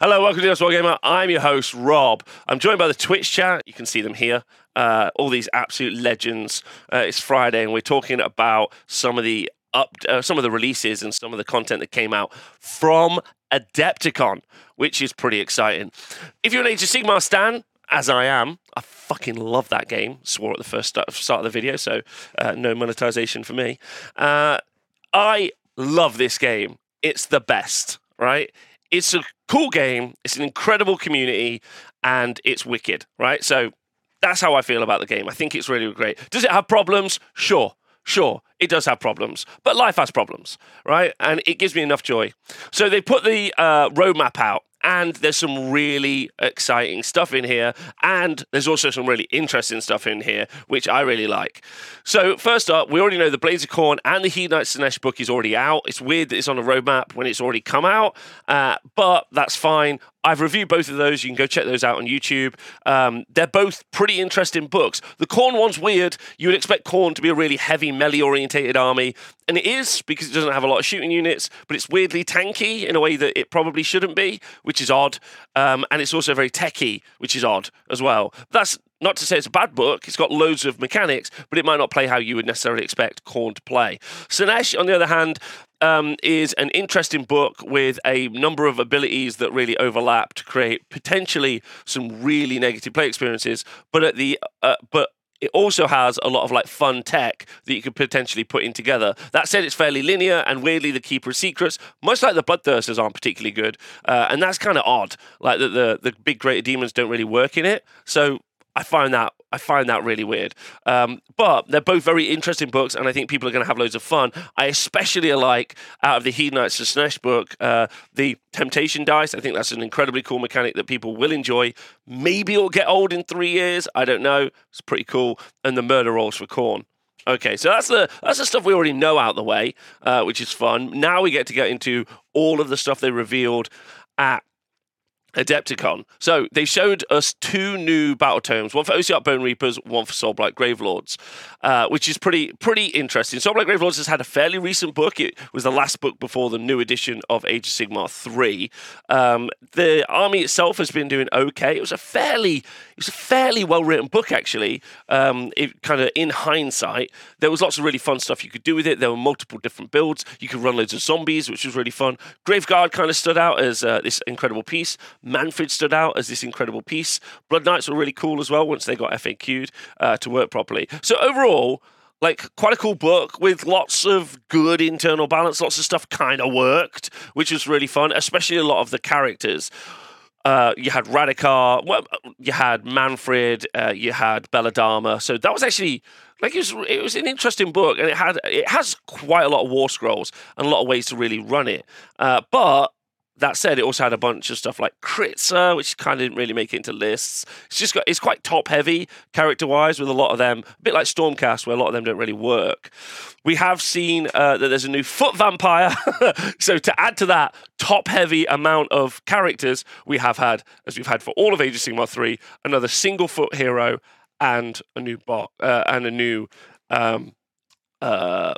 Hello, welcome to the Honest Wargamer. I'm your host, Rob. I'm joined by the Twitch chat. You can see them here. Uh, all these absolute legends. Uh, it's Friday, and we're talking about some of the up, uh, some of the releases and some of the content that came out from Adepticon, which is pretty exciting. If you're an Age of Sigmar stan, as I am, I fucking love that game. Swore at the first start, of the video, so uh, no monetization for me. Uh, I love this game. It's the best, right? It's a cool game. It's an incredible community, and it's wicked, right? So that's how I feel about the game. I think it's really great. Does it have problems? Sure. Sure, it does have problems, but life has problems, right? And it gives me enough joy. So they put the uh, roadmap out, and there's some really exciting stuff in here, and there's also some really interesting stuff in here, which I really like. So first up, we already know the Blades of Khorne and the Hedonites Slaanesh book is already out. It's weird that it's on a roadmap when it's already come out, uh, but that's fine. I've reviewed both of those. You can go check those out on YouTube. Um, they're both pretty interesting books. The Khorne one's weird. You would expect Khorne to be a really heavy melee orientated army, and it is because it doesn't have a lot of shooting units, but it's weirdly tanky in a way that it probably shouldn't be, which is odd. Um, and it's also very techy, which is odd as well. That's not to say it's a bad book, it's got loads of mechanics, but it might not play how you would necessarily expect Khorne to play. Slaanesh, on the other hand, um, is an interesting book with a number of abilities that really overlap to create potentially some really negative play experiences. But at the uh, but it also has a lot of like fun tech that you could potentially put in together. That said, it's fairly linear and weirdly the Keeper of Secrets, much like the Bloodthirsters, aren't particularly good, uh, and that's kind of odd. Like that the the big greater demons don't really work in it. So I find that I find that really weird. Um, but they're both very interesting books, and I think people are going to have loads of fun. I especially like out of the Hedonites of Slaanesh book, uh, the Temptation Dice. I think that's an incredibly cool mechanic that people will enjoy. Maybe it'll get old in three years. I don't know. It's pretty cool. And the Murder Rolls for Khorne. Okay, so that's the that's the stuff we already know out the way, uh, which is fun. Now we get to get into all of the stuff they revealed at Adepticon. So they showed us two new battle tomes, one for Ossiarch Bone Reapers, one for Soulblight Gravelords, uh, which is pretty pretty interesting. Soulblight Gravelords has had a fairly recent book. It was the last book before the new edition of Age of Sigmar 3. Um, the army itself has been doing okay. It was a fairly it was a fairly well written book actually. Um, it kind of in hindsight, there was lots of really fun stuff you could do with it. There were multiple different builds. You could run loads of zombies, which was really fun. Graveguard kind of stood out as uh, this incredible piece. Mannfred stood out as this incredible piece. Blood Knights were really cool as well once they got FAQ'd uh, to work properly. So overall, like quite a cool book with lots of good internal balance. Lots of stuff kind of worked, which was really fun, especially a lot of the characters. Uh, you had Radukar, well, you had Manfred, uh, you had Belladamma. So that was actually like it was it was an interesting book, and it had it has quite a lot of war scrolls and a lot of ways to really run it. Uh, but that said, it also had a bunch of stuff like Kritza, which kind of didn't really make it into lists. It's just got it's quite top heavy character wise, with a lot of them a bit like Stormcast, where a lot of them don't really work. We have seen uh, that there's a new foot vampire, so to add to that top heavy amount of characters, we have had, as we've had for all of Age of Sigmar three, another single foot hero and a new bot uh, and a new um, uh,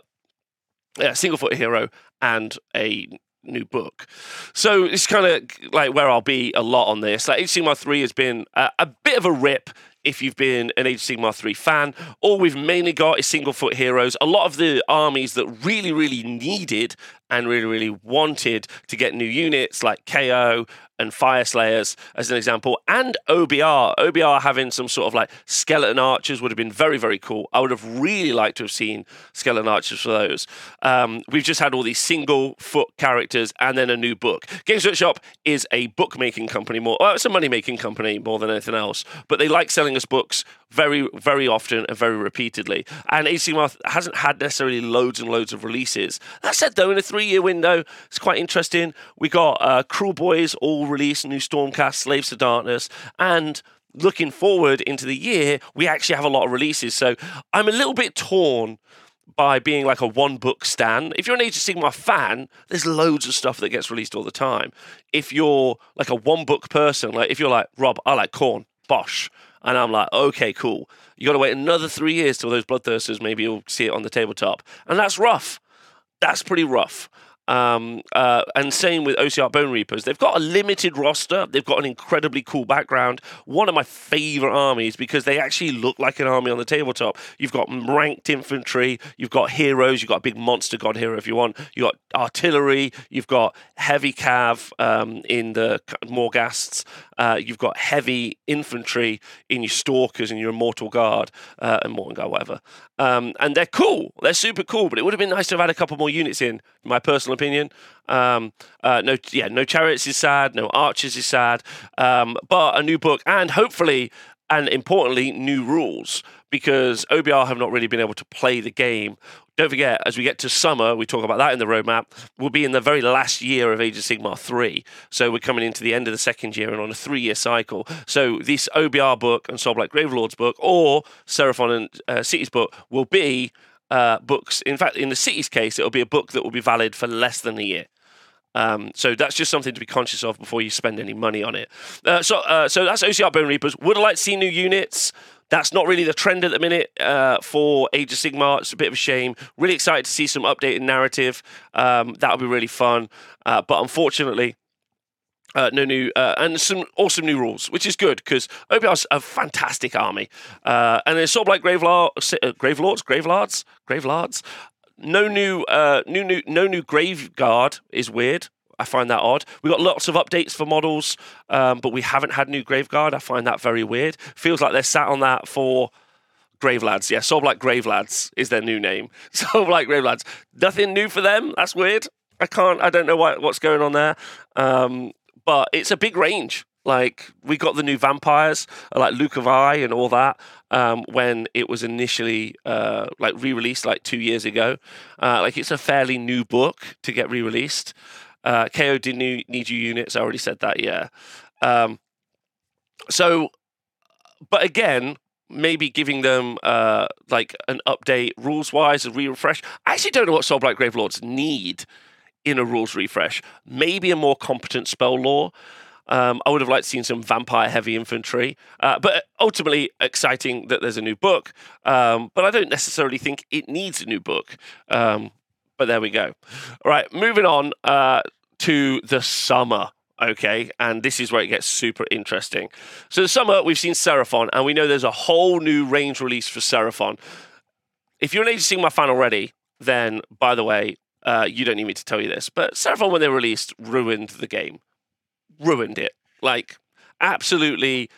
yeah, single foot hero and a new book. So it's kind of like where I'll be a lot on this. Like Age of Sigmar 3 has been a, a bit of a rip if you've been an Age of Sigmar 3 fan. All we've mainly got is single foot heroes. A lot of the armies that really, really needed and really, really wanted to get new units like KO and Fyreslayers, as an example, and OBR. OBR having some sort of like skeleton archers would have been very, very cool. I would have really liked to have seen skeleton archers for those. Um, we've just had all these single foot characters and then a new book. Games Workshop is a bookmaking company more, well, it's a money making company more than anything else, but they like selling us books very, very often and very repeatedly. And AC hasn't had necessarily loads and loads of releases. That said, though, in a three year window, it's quite interesting. We got uh, Kruleboyz all released, new Stormcast, Slaves to Darkness, and looking forward into the year, we actually have a lot of releases. So I'm a little bit torn by being like a one book stan. If you're an Age of Sigmar fan, there's loads of stuff that gets released all the time. If you're like a one book person, like if you're like Rob, I like Khorne, Bosch, and I'm like, okay, cool. You got to wait another three years till those bloodthirsters maybe you'll see it on the tabletop, and that's rough. That's pretty rough. Um, uh, and same with Ossiarch Bone Reapers. They've got a limited roster. They've got an incredibly cool background. One of my favorite armies because they actually look like an army on the tabletop. You've got ranked infantry. You've got heroes. You've got a big monster god hero if you want. You've got artillery. You've got heavy cav um, in the Morghasts. Uh, you've got heavy infantry in your stalkers and your immortal guard, uh, immortal guard, whatever. Um, and they're cool. They're super cool. But it would have been nice to have had a couple more units in. My personal opinion. Um, uh, no, yeah, no chariots is sad. No archers is sad. Um, but a new book and hopefully and importantly, new rules because OBR have not really been able to play the game. Don't forget, as we get to summer, we talk about that in the roadmap. We'll be in the very last year of Age of Sigmar 3. So we're coming into the end of the second year and on a three year cycle. So this OBR book and Soulblight Gravelords book or Seraphon and uh, Cities book will be uh, books. In fact, in the Cities case, it'll be a book that will be valid for less than a year. Um, so that's just something to be conscious of before you spend any money on it. Uh, so, uh, so that's Ossiarch Bone Reapers. Would I like to see new units? That's not really the trend at the minute uh, for Age of Sigmar. It's a bit of a shame. Really excited to see some updated narrative. Um, that'll be really fun. Uh, but unfortunately, uh, no new uh, and some awesome new rules, which is good because OBR's a fantastic army. Uh, and it's sort of like Gravelord, uh, Gravelords, Gravelords, Gravelords. No new, uh, new, new, no new Graveguard is weird. I find that odd. We got lots of updates for models, um, but we haven't had new Graveguard. I find that very weird. Feels like they're sat on that for Gravelads. Yeah, Soulblight Gravelads is their new name. Soulblight Gravelads. Nothing new for them. That's weird. I can't. I don't know why, what's going on there. Um, but it's a big range. Like we got the new vampires, like Lauka Vai and all that, um, when it was initially uh, like re-released like two years ago. Uh, like it's a fairly new book to get re-released. Uh, KO did new, need you units. I already said that. Yeah. Um, so, but again, maybe giving them uh, like an update rules wise, a re refresh. I actually don't know what Soulblight Gravelords need in a rules refresh. Maybe a more competent spell lore. Um, I would have liked to see some vampire heavy infantry, uh, but ultimately exciting that there's a new book. Um, but I don't necessarily think it needs a new book. Um, but there we go. All right, moving on uh, to the summer. Okay, and this is where it gets super interesting. So, the summer, we've seen Seraphon, and we know there's a whole new range release for Seraphon. If you're an Age of Sigmar fan already, then by the way, uh, you don't need me to tell you this, but Seraphon, when they released, ruined the game. Ruined it. Like, absolutely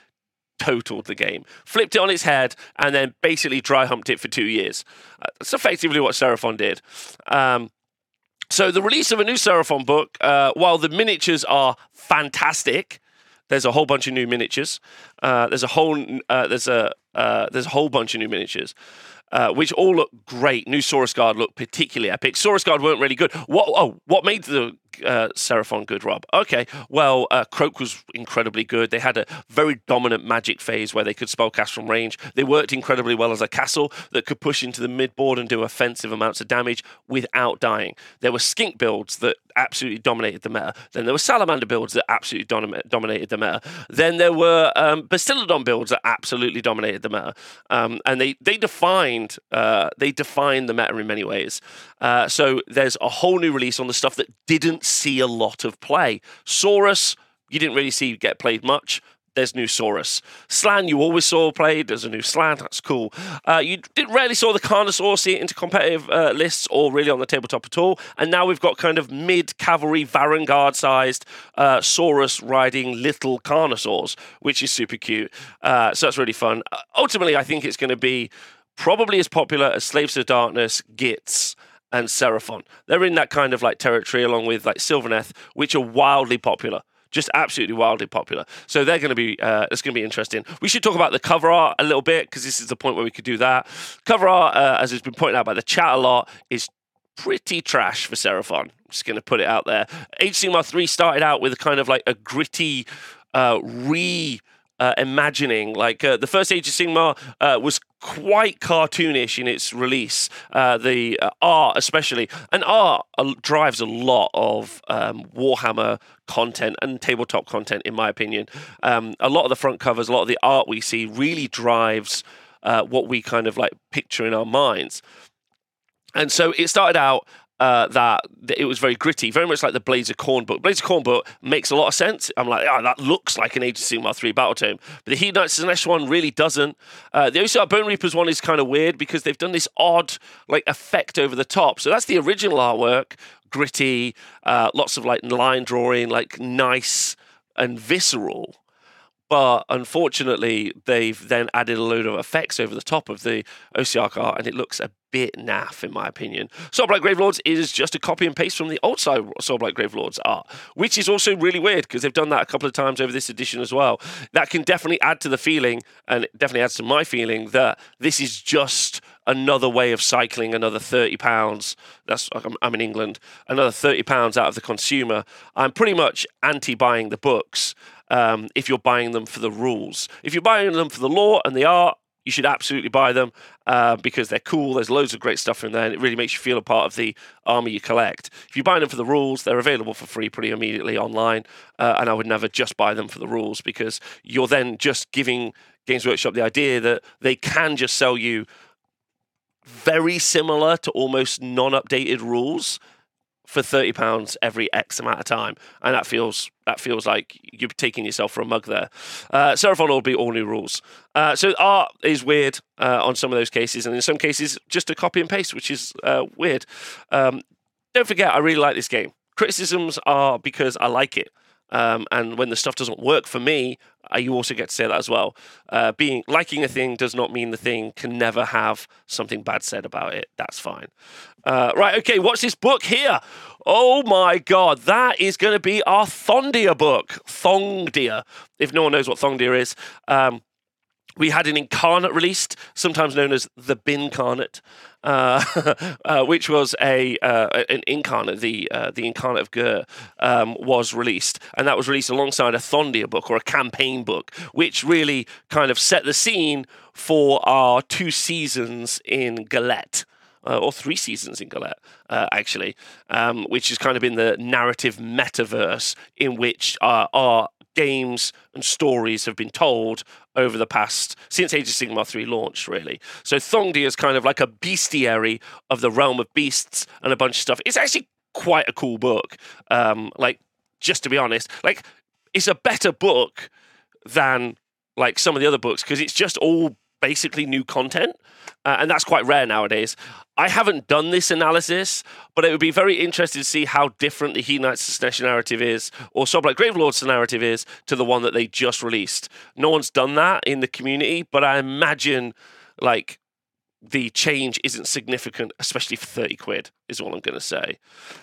totaled the game, flipped it on its head, and then basically dry humped it for two years. Uh, that's effectively what Seraphon did. Um, so the release of a new Seraphon book, uh, while the miniatures are fantastic, there's a whole bunch of new miniatures. Uh, there's a whole uh, there's a uh, there's a whole bunch of new miniatures uh, which all look great. New Saurus Guard look particularly epic. Saurus Guard weren't really good. What? Oh, what made the uh, Seraphon good, Rob? Okay, well, uh, Kroak was incredibly good. They had a very dominant magic phase where they could spellcast from range. They worked incredibly well as a castle that could push into the midboard and do offensive amounts of damage without dying. There were skink builds that absolutely dominated the meta. Then there were salamander builds that absolutely dominated the meta. Then there were um, builds that absolutely dominated the meta. Um, and they they defined uh, they defined the meta in many ways. Uh, so there's a whole new release on the stuff that didn't see a lot of play. Saurus, you didn't really see get played much there's new Saurus. Slann, you always saw played. There's a new Slann. That's cool. Uh, you did rarely saw the Carnosaur see it into competitive uh, lists or really on the tabletop at all. And now we've got kind of mid cavalry Varanguard sized uh, Saurus riding little Carnosaurs, which is super cute. Uh, so that's really fun. Uh, ultimately, I think it's going to be probably as popular as Slaves of Darkness, Gitz, and Seraphon. They're in that kind of like territory along with like Sylvaneth, which are wildly popular just absolutely wildly popular. So they're going to be uh, it's going to be interesting. We should talk about the cover art a little bit because this is the point where we could do that. Cover art, uh, as has been pointed out by the chat a lot, is pretty trash for Seraphon. Just going to put it out there. Age of Sigmar 3 started out with kind of like a gritty uh, re uh, imagining. Like uh, the first Age of Sigmar uh, was quite cartoonish in its release. Uh, the uh, art, especially, and art uh, drives a lot of um, Warhammer content and tabletop content, in my opinion. Um, a lot of the front covers, a lot of the art we see, really drives what we kind of like picture in our minds. And so it started out uh, that, that it was very gritty, very much like the Blades of Khorne book. Blades of Khorne book makes a lot of sense. I'm like, oh, that looks like an Age of Sigmar 3 battle tome. But the Hedonites Slaanesh one really doesn't. Uh, the Ossiarch Bone Reapers one is kind of weird because they've done this odd like effect over the top. So that's the original artwork, gritty, uh, lots of like line drawing, like nice and visceral but unfortunately, they've then added a load of effects over the top of the OCR art, and it looks a bit naff, in my opinion. Soulblight Gravelords is just a copy and paste from the old Soulblight Gravelords art, which is also really weird because they've done that a couple of times over this edition as well. That can definitely add to the feeling, and it definitely adds to my feeling, that this is just another way of cycling another 30 pounds that's I'm, in england another 30 pounds out of the consumer i'm pretty much anti buying the books um, if you're buying them for the rules. If you're buying them for the lore and the art, you should absolutely buy them uh, because they're cool. There's loads of great stuff in there, and it really makes you feel a part of the army you collect. If you buy them for the rules, they're available for free pretty immediately online, uh, and I would never just buy them for the rules because you're then just giving Games Workshop the idea that they can just sell you very similar to almost non-updated rules for thirty pounds every X amount of time, and that feels that feels like you're taking yourself for a mug there. Uh, Seraphon will be all new rules. Uh, so art is weird uh, on some of those cases, and in some cases just a copy and paste, which is uh, weird. Um, don't forget, I really like this game. Criticisms are because I like it. Um, and when the stuff doesn't work for me, uh, you also get to say that as well. Uh, being liking a thing does not mean the thing can never have something bad said about it. That's fine. Uh, right, okay. What's this book here? Oh my god, that is going to be our Thondia book, Thondia. If no one knows what Thondia is, um, we had an incarnate released, sometimes known as the Bincarnate, uh, uh, which was a uh, an incarnate. The uh, the incarnate of Ghur um, was released, and that was released alongside a Thondia book or a campaign book, which really kind of set the scene for our two seasons in Gallet. Uh, or three seasons in Gallet, uh, actually, um, which has kind of been the narrative metaverse in which uh, our games and stories have been told over the past since Age of Sigmar 3 launched, really. So Thondia is kind of like a bestiary of the realm of beasts and a bunch of stuff. It's actually quite a cool book. Um, like, just to be honest, like it's a better book than like some of the other books because it's just all basically new content, uh, and that's quite rare nowadays. I haven't done this analysis, but it would be very interesting to see how different the Hedonites Slaanesh narrative is, or Soulblight Gravelord's narrative is, to the one that they just released. No one's done that in the community, but I imagine like the change isn't significant, especially for 30 quid, is all I'm going to say.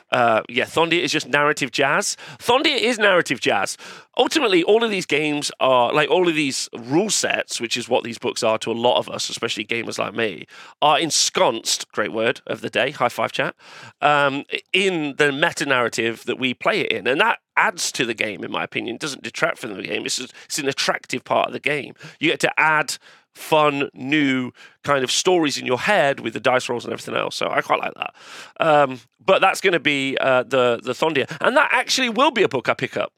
Uh, yeah, Thondia is just narrative jazz. Thondia is narrative jazz. Ultimately, all of these games are, like all of these rule sets, which is what these books are to a lot of us, especially gamers like me, are ensconced, great word of the day, high five chat, um, in the meta narrative that we play it in. And that adds to the game, in my opinion, it doesn't detract from the game. It's, just, it's an attractive part of the game. You get to add fun, new kind of stories in your head with the dice rolls and everything else. So I quite like that. Um, but that's going to be uh, the the Thondia, and that actually will be a book I pick up,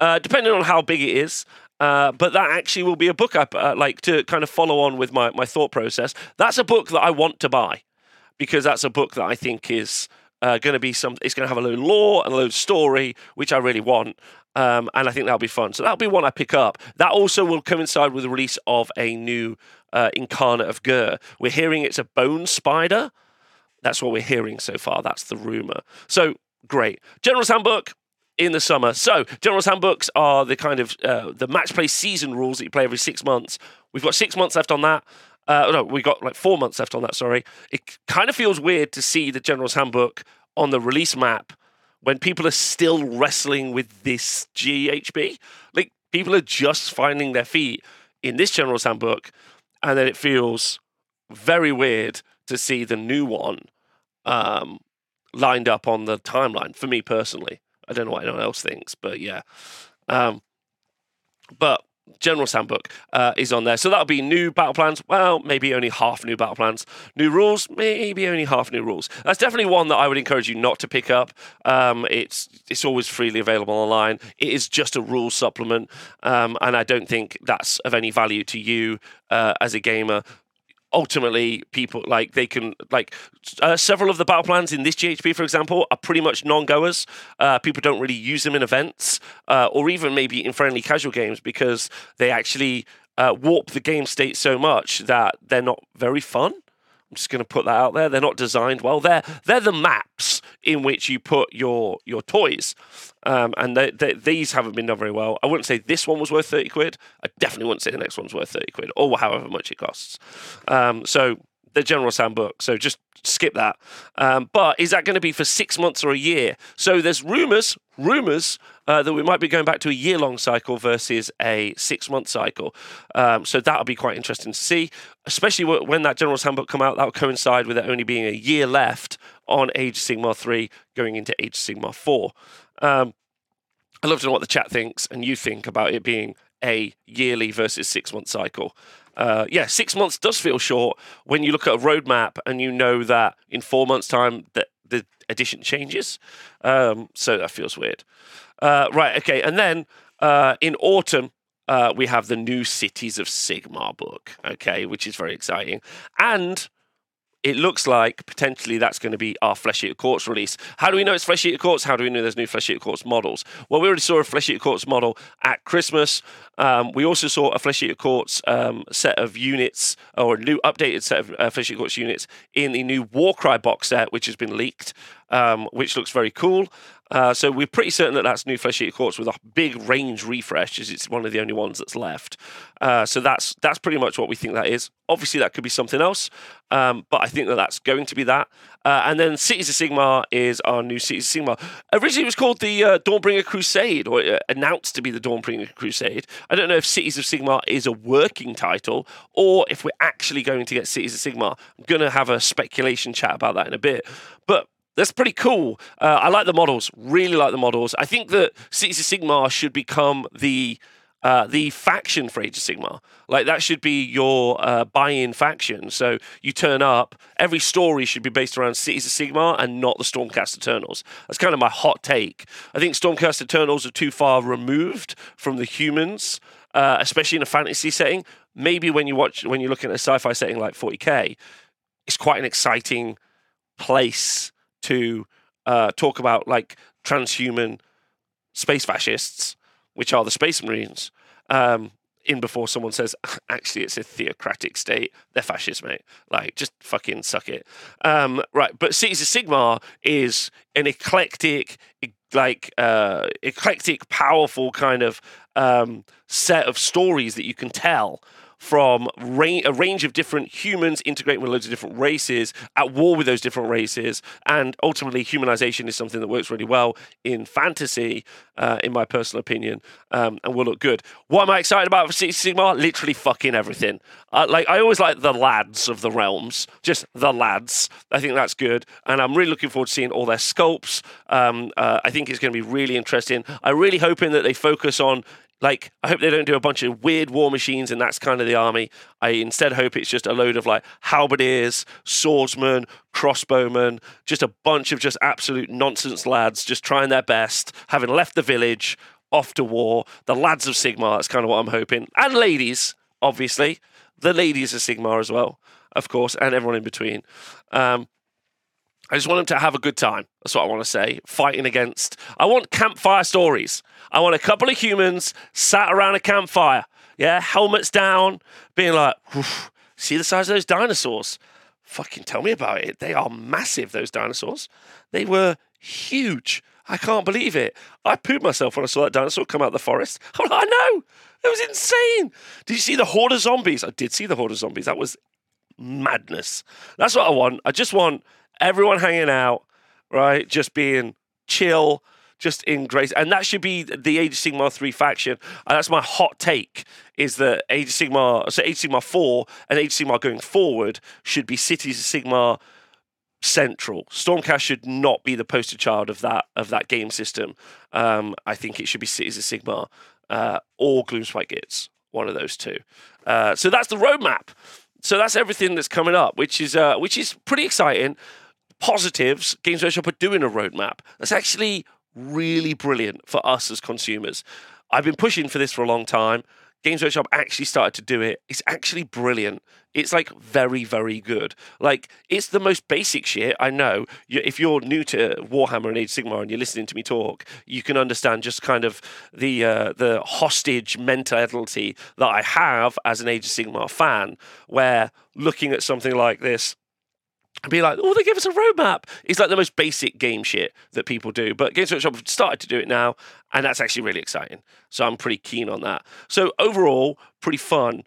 uh, depending on how big it is. Uh, but that actually will be a book I uh, like to kind of follow on with my, my thought process. That's a book that I want to buy because that's a book that I think is uh, going to be some. It's going to have a load of lore and a load of story, which I really want. Um, and I think that'll be fun. So that'll be one I pick up. That also will coincide with the release of a new uh, incarnate of Ghur. We're hearing it's a bone spider. That's what we're hearing so far. That's the rumor. So great. General's Handbook in the summer. So General's Handbooks are the kind of uh, the match play season rules that you play every six months. We've got six months left on that. Uh, no, we've got like four months left on that. Sorry. It kind of feels weird to see the General's Handbook on the release map when people are still wrestling with this GHB. Like people are just finding their feet in this general's handbook, and then it feels very weird to see the new one um, lined up on the timeline. For me personally, I don't know what anyone else thinks, but yeah. Um, but General's Handbook uh, is on there. So that'll be new battle plans. Well, maybe only half new battle plans. New rules, maybe only half new rules. That's definitely one that I would encourage you not to pick up. Um, it's it's always freely available online. It is just a rule supplement, um, and I don't think that's of any value to you uh, as a gamer. Ultimately people like they can like uh, several of the battle plans in this GHB, for example, are pretty much non-goers. Uh, people don't really use them in events uh, or even maybe in friendly casual games because they actually uh, warp the game state so much that they're not very fun. I'm just going to put that out there. They're not designed well. They're they're the maps in which you put your your toys, um, and they, they, these haven't been done very well. I wouldn't say this one was worth thirty quid. I definitely wouldn't say the next one's worth thirty quid, or however much it costs. Um, so the general handbook. So just skip that. Um, but is that going to be for six months or a year? So there's rumors, rumors uh, that we might be going back to a year long cycle versus a six month cycle. Um, so that'll be quite interesting to see, especially when that general handbook come out. That will coincide with it only being a year left on Age of Sigmar 3 going into Age of Sigmar 4. Um, I'd love to know what the chat thinks and you think about it being a yearly versus six month cycle uh, yeah, six months does feel short when you look at a roadmap and you know that in four months' time that the edition changes. Um, so that feels weird. Uh, right, okay, and then uh, in autumn. Uh, we have the new Cities of Sigmar book, okay, which is very exciting. And it looks like potentially that's going to be our Flesh Eater Courts release. How do we know it's Flesh Eater Courts? How do we know there's new Flesh Eater Courts models? Well, we already saw a Flesh Eater Courts model at Christmas. Um, we also saw a Flesh Eater Courts um, set of units, or a new updated set of uh, Flesh Eater Courts units in the new Warcry box set, which has been leaked, um, which looks very cool. Uh, so we're pretty certain that that's new Flesh Eater Courts with a big range refresh, as it's one of the only ones that's left. Uh, so that's that's pretty much what we think that is. Obviously, that could be something else, um, but I think that that's going to be that. Uh, and then Cities of Sigmar is our new Cities of Sigmar. Originally, it was called the uh, Dawnbringer Crusade, or uh, announced to be the Dawnbringer Crusade. I don't know if Cities of Sigmar is a working title or if we're actually going to get Cities of Sigmar. I'm going to have a speculation chat about that in a bit. But that's pretty cool. Uh, I like the models. Really like the models. I think that Cities of Sigmar should become the uh, the faction for Age of Sigmar. Like that should be your uh, buy-in faction. So you turn up. Every story should be based around Cities of Sigmar and not the Stormcast Eternals. That's kind of my hot take. I think Stormcast Eternals are too far removed from the humans, uh, especially in a fantasy setting. Maybe when you watch when you're looking at a sci-fi setting like 40k, it's quite an exciting place to uh, talk about like transhuman space fascists, which are the Space Marines. Um, in before someone says, actually, it's a theocratic state. They're fascists, mate. Like, just fucking suck it. Um, right. But Cities of Sigmar is an eclectic, like, uh, eclectic, powerful kind of um, set of stories that you can tell from ra- a range of different humans integrating with loads of different races, at war with those different races, and ultimately humanization is something that works really well in fantasy, uh, in my personal opinion, um, and will look good. What am I excited about for City Sigmar? Literally fucking everything. Uh, like I always like the lads of the realms, just the lads. I think that's good, and I'm really looking forward to seeing all their sculpts. Um, uh, I think it's going to be really interesting. I'm really hoping that they focus on like I hope they don't do a bunch of weird war machines and that's kind of the army. I instead hope it's just a load of like halberdiers, swordsmen, crossbowmen, just a bunch of just absolute nonsense lads just trying their best, having left the village, off to war. The lads of Sigmar, that's kind of what I'm hoping. And ladies, obviously. The ladies of Sigmar as well, of course, and everyone in between. Um, I just want them to have a good time. That's what I want to say. Fighting against. I want campfire stories. I want a couple of humans sat around a campfire. Yeah, helmets down, being like, see the size of those dinosaurs? Fucking tell me about it. They are massive, those dinosaurs. They were huge. I can't believe it. I pooped myself when I saw that dinosaur come out of the forest. I'm like, I know. It was insane. Did you see the horde of zombies? I did see the horde of zombies. That was madness. That's what I want. I just want everyone hanging out, right? Just being chill, just in grace. And that should be the Age of Sigmar 3 faction. And that's my hot take is that Age of Sigmar, so Age of Sigmar 4 and Age of Sigmar going forward should be Cities of Sigmar central. Stormcast should not be the poster child of that of that game system. Um, I think it should be Cities of Sigmar uh, or Gloomspite Gitz, one of those two. Uh, so that's the roadmap. So that's everything that's coming up, which is uh, which is pretty exciting positives, Games Workshop are doing a roadmap. That's actually really brilliant for us as consumers. I've been pushing for this for a long time. Games Workshop actually started to do it, it's actually brilliant. It's like very, very good. Like it's the most basic shit. I know. If you're new to Warhammer and Age of Sigmar and you're listening to me talk, you can understand just kind of the uh, the hostage mentality that I have as an Age of Sigmar fan, where looking at something like this and be like, oh, they give us a roadmap. It's like the most basic game shit that people do. But Games Workshop have started to do it now, and that's actually really exciting. So I'm pretty keen on that. So overall, pretty fun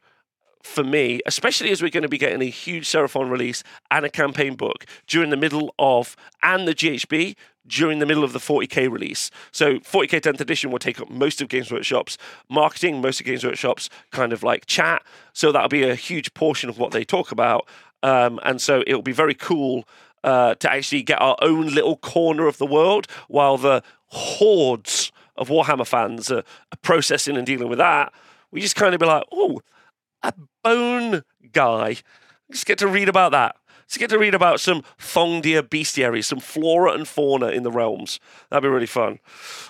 for me, especially as we're going to be getting a huge Seraphon release and a campaign book during the middle of, and the GHB during the middle of the 40k release. So 40k 10th edition will take up most of Games Workshop's marketing, most of Games Workshop's kind of like chat. So that'll be a huge portion of what they talk about. Um, and so it'll be very cool uh, to actually get our own little corner of the world while the hordes of Warhammer fans are, are processing and dealing with that. We just kind of be like, oh, a bone guy. Just get to read about that. Just get to read about some Thondia bestiaries, some flora and fauna in the realms. That'd be really fun.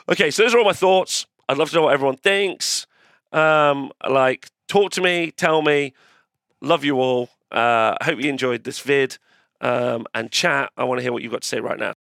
Okay, so those are all my thoughts. I'd love to know what everyone thinks. Um, like, talk to me, tell me. Love you all. Uh, I hope you enjoyed this vid um, and chat. I want to hear what you've got to say right now.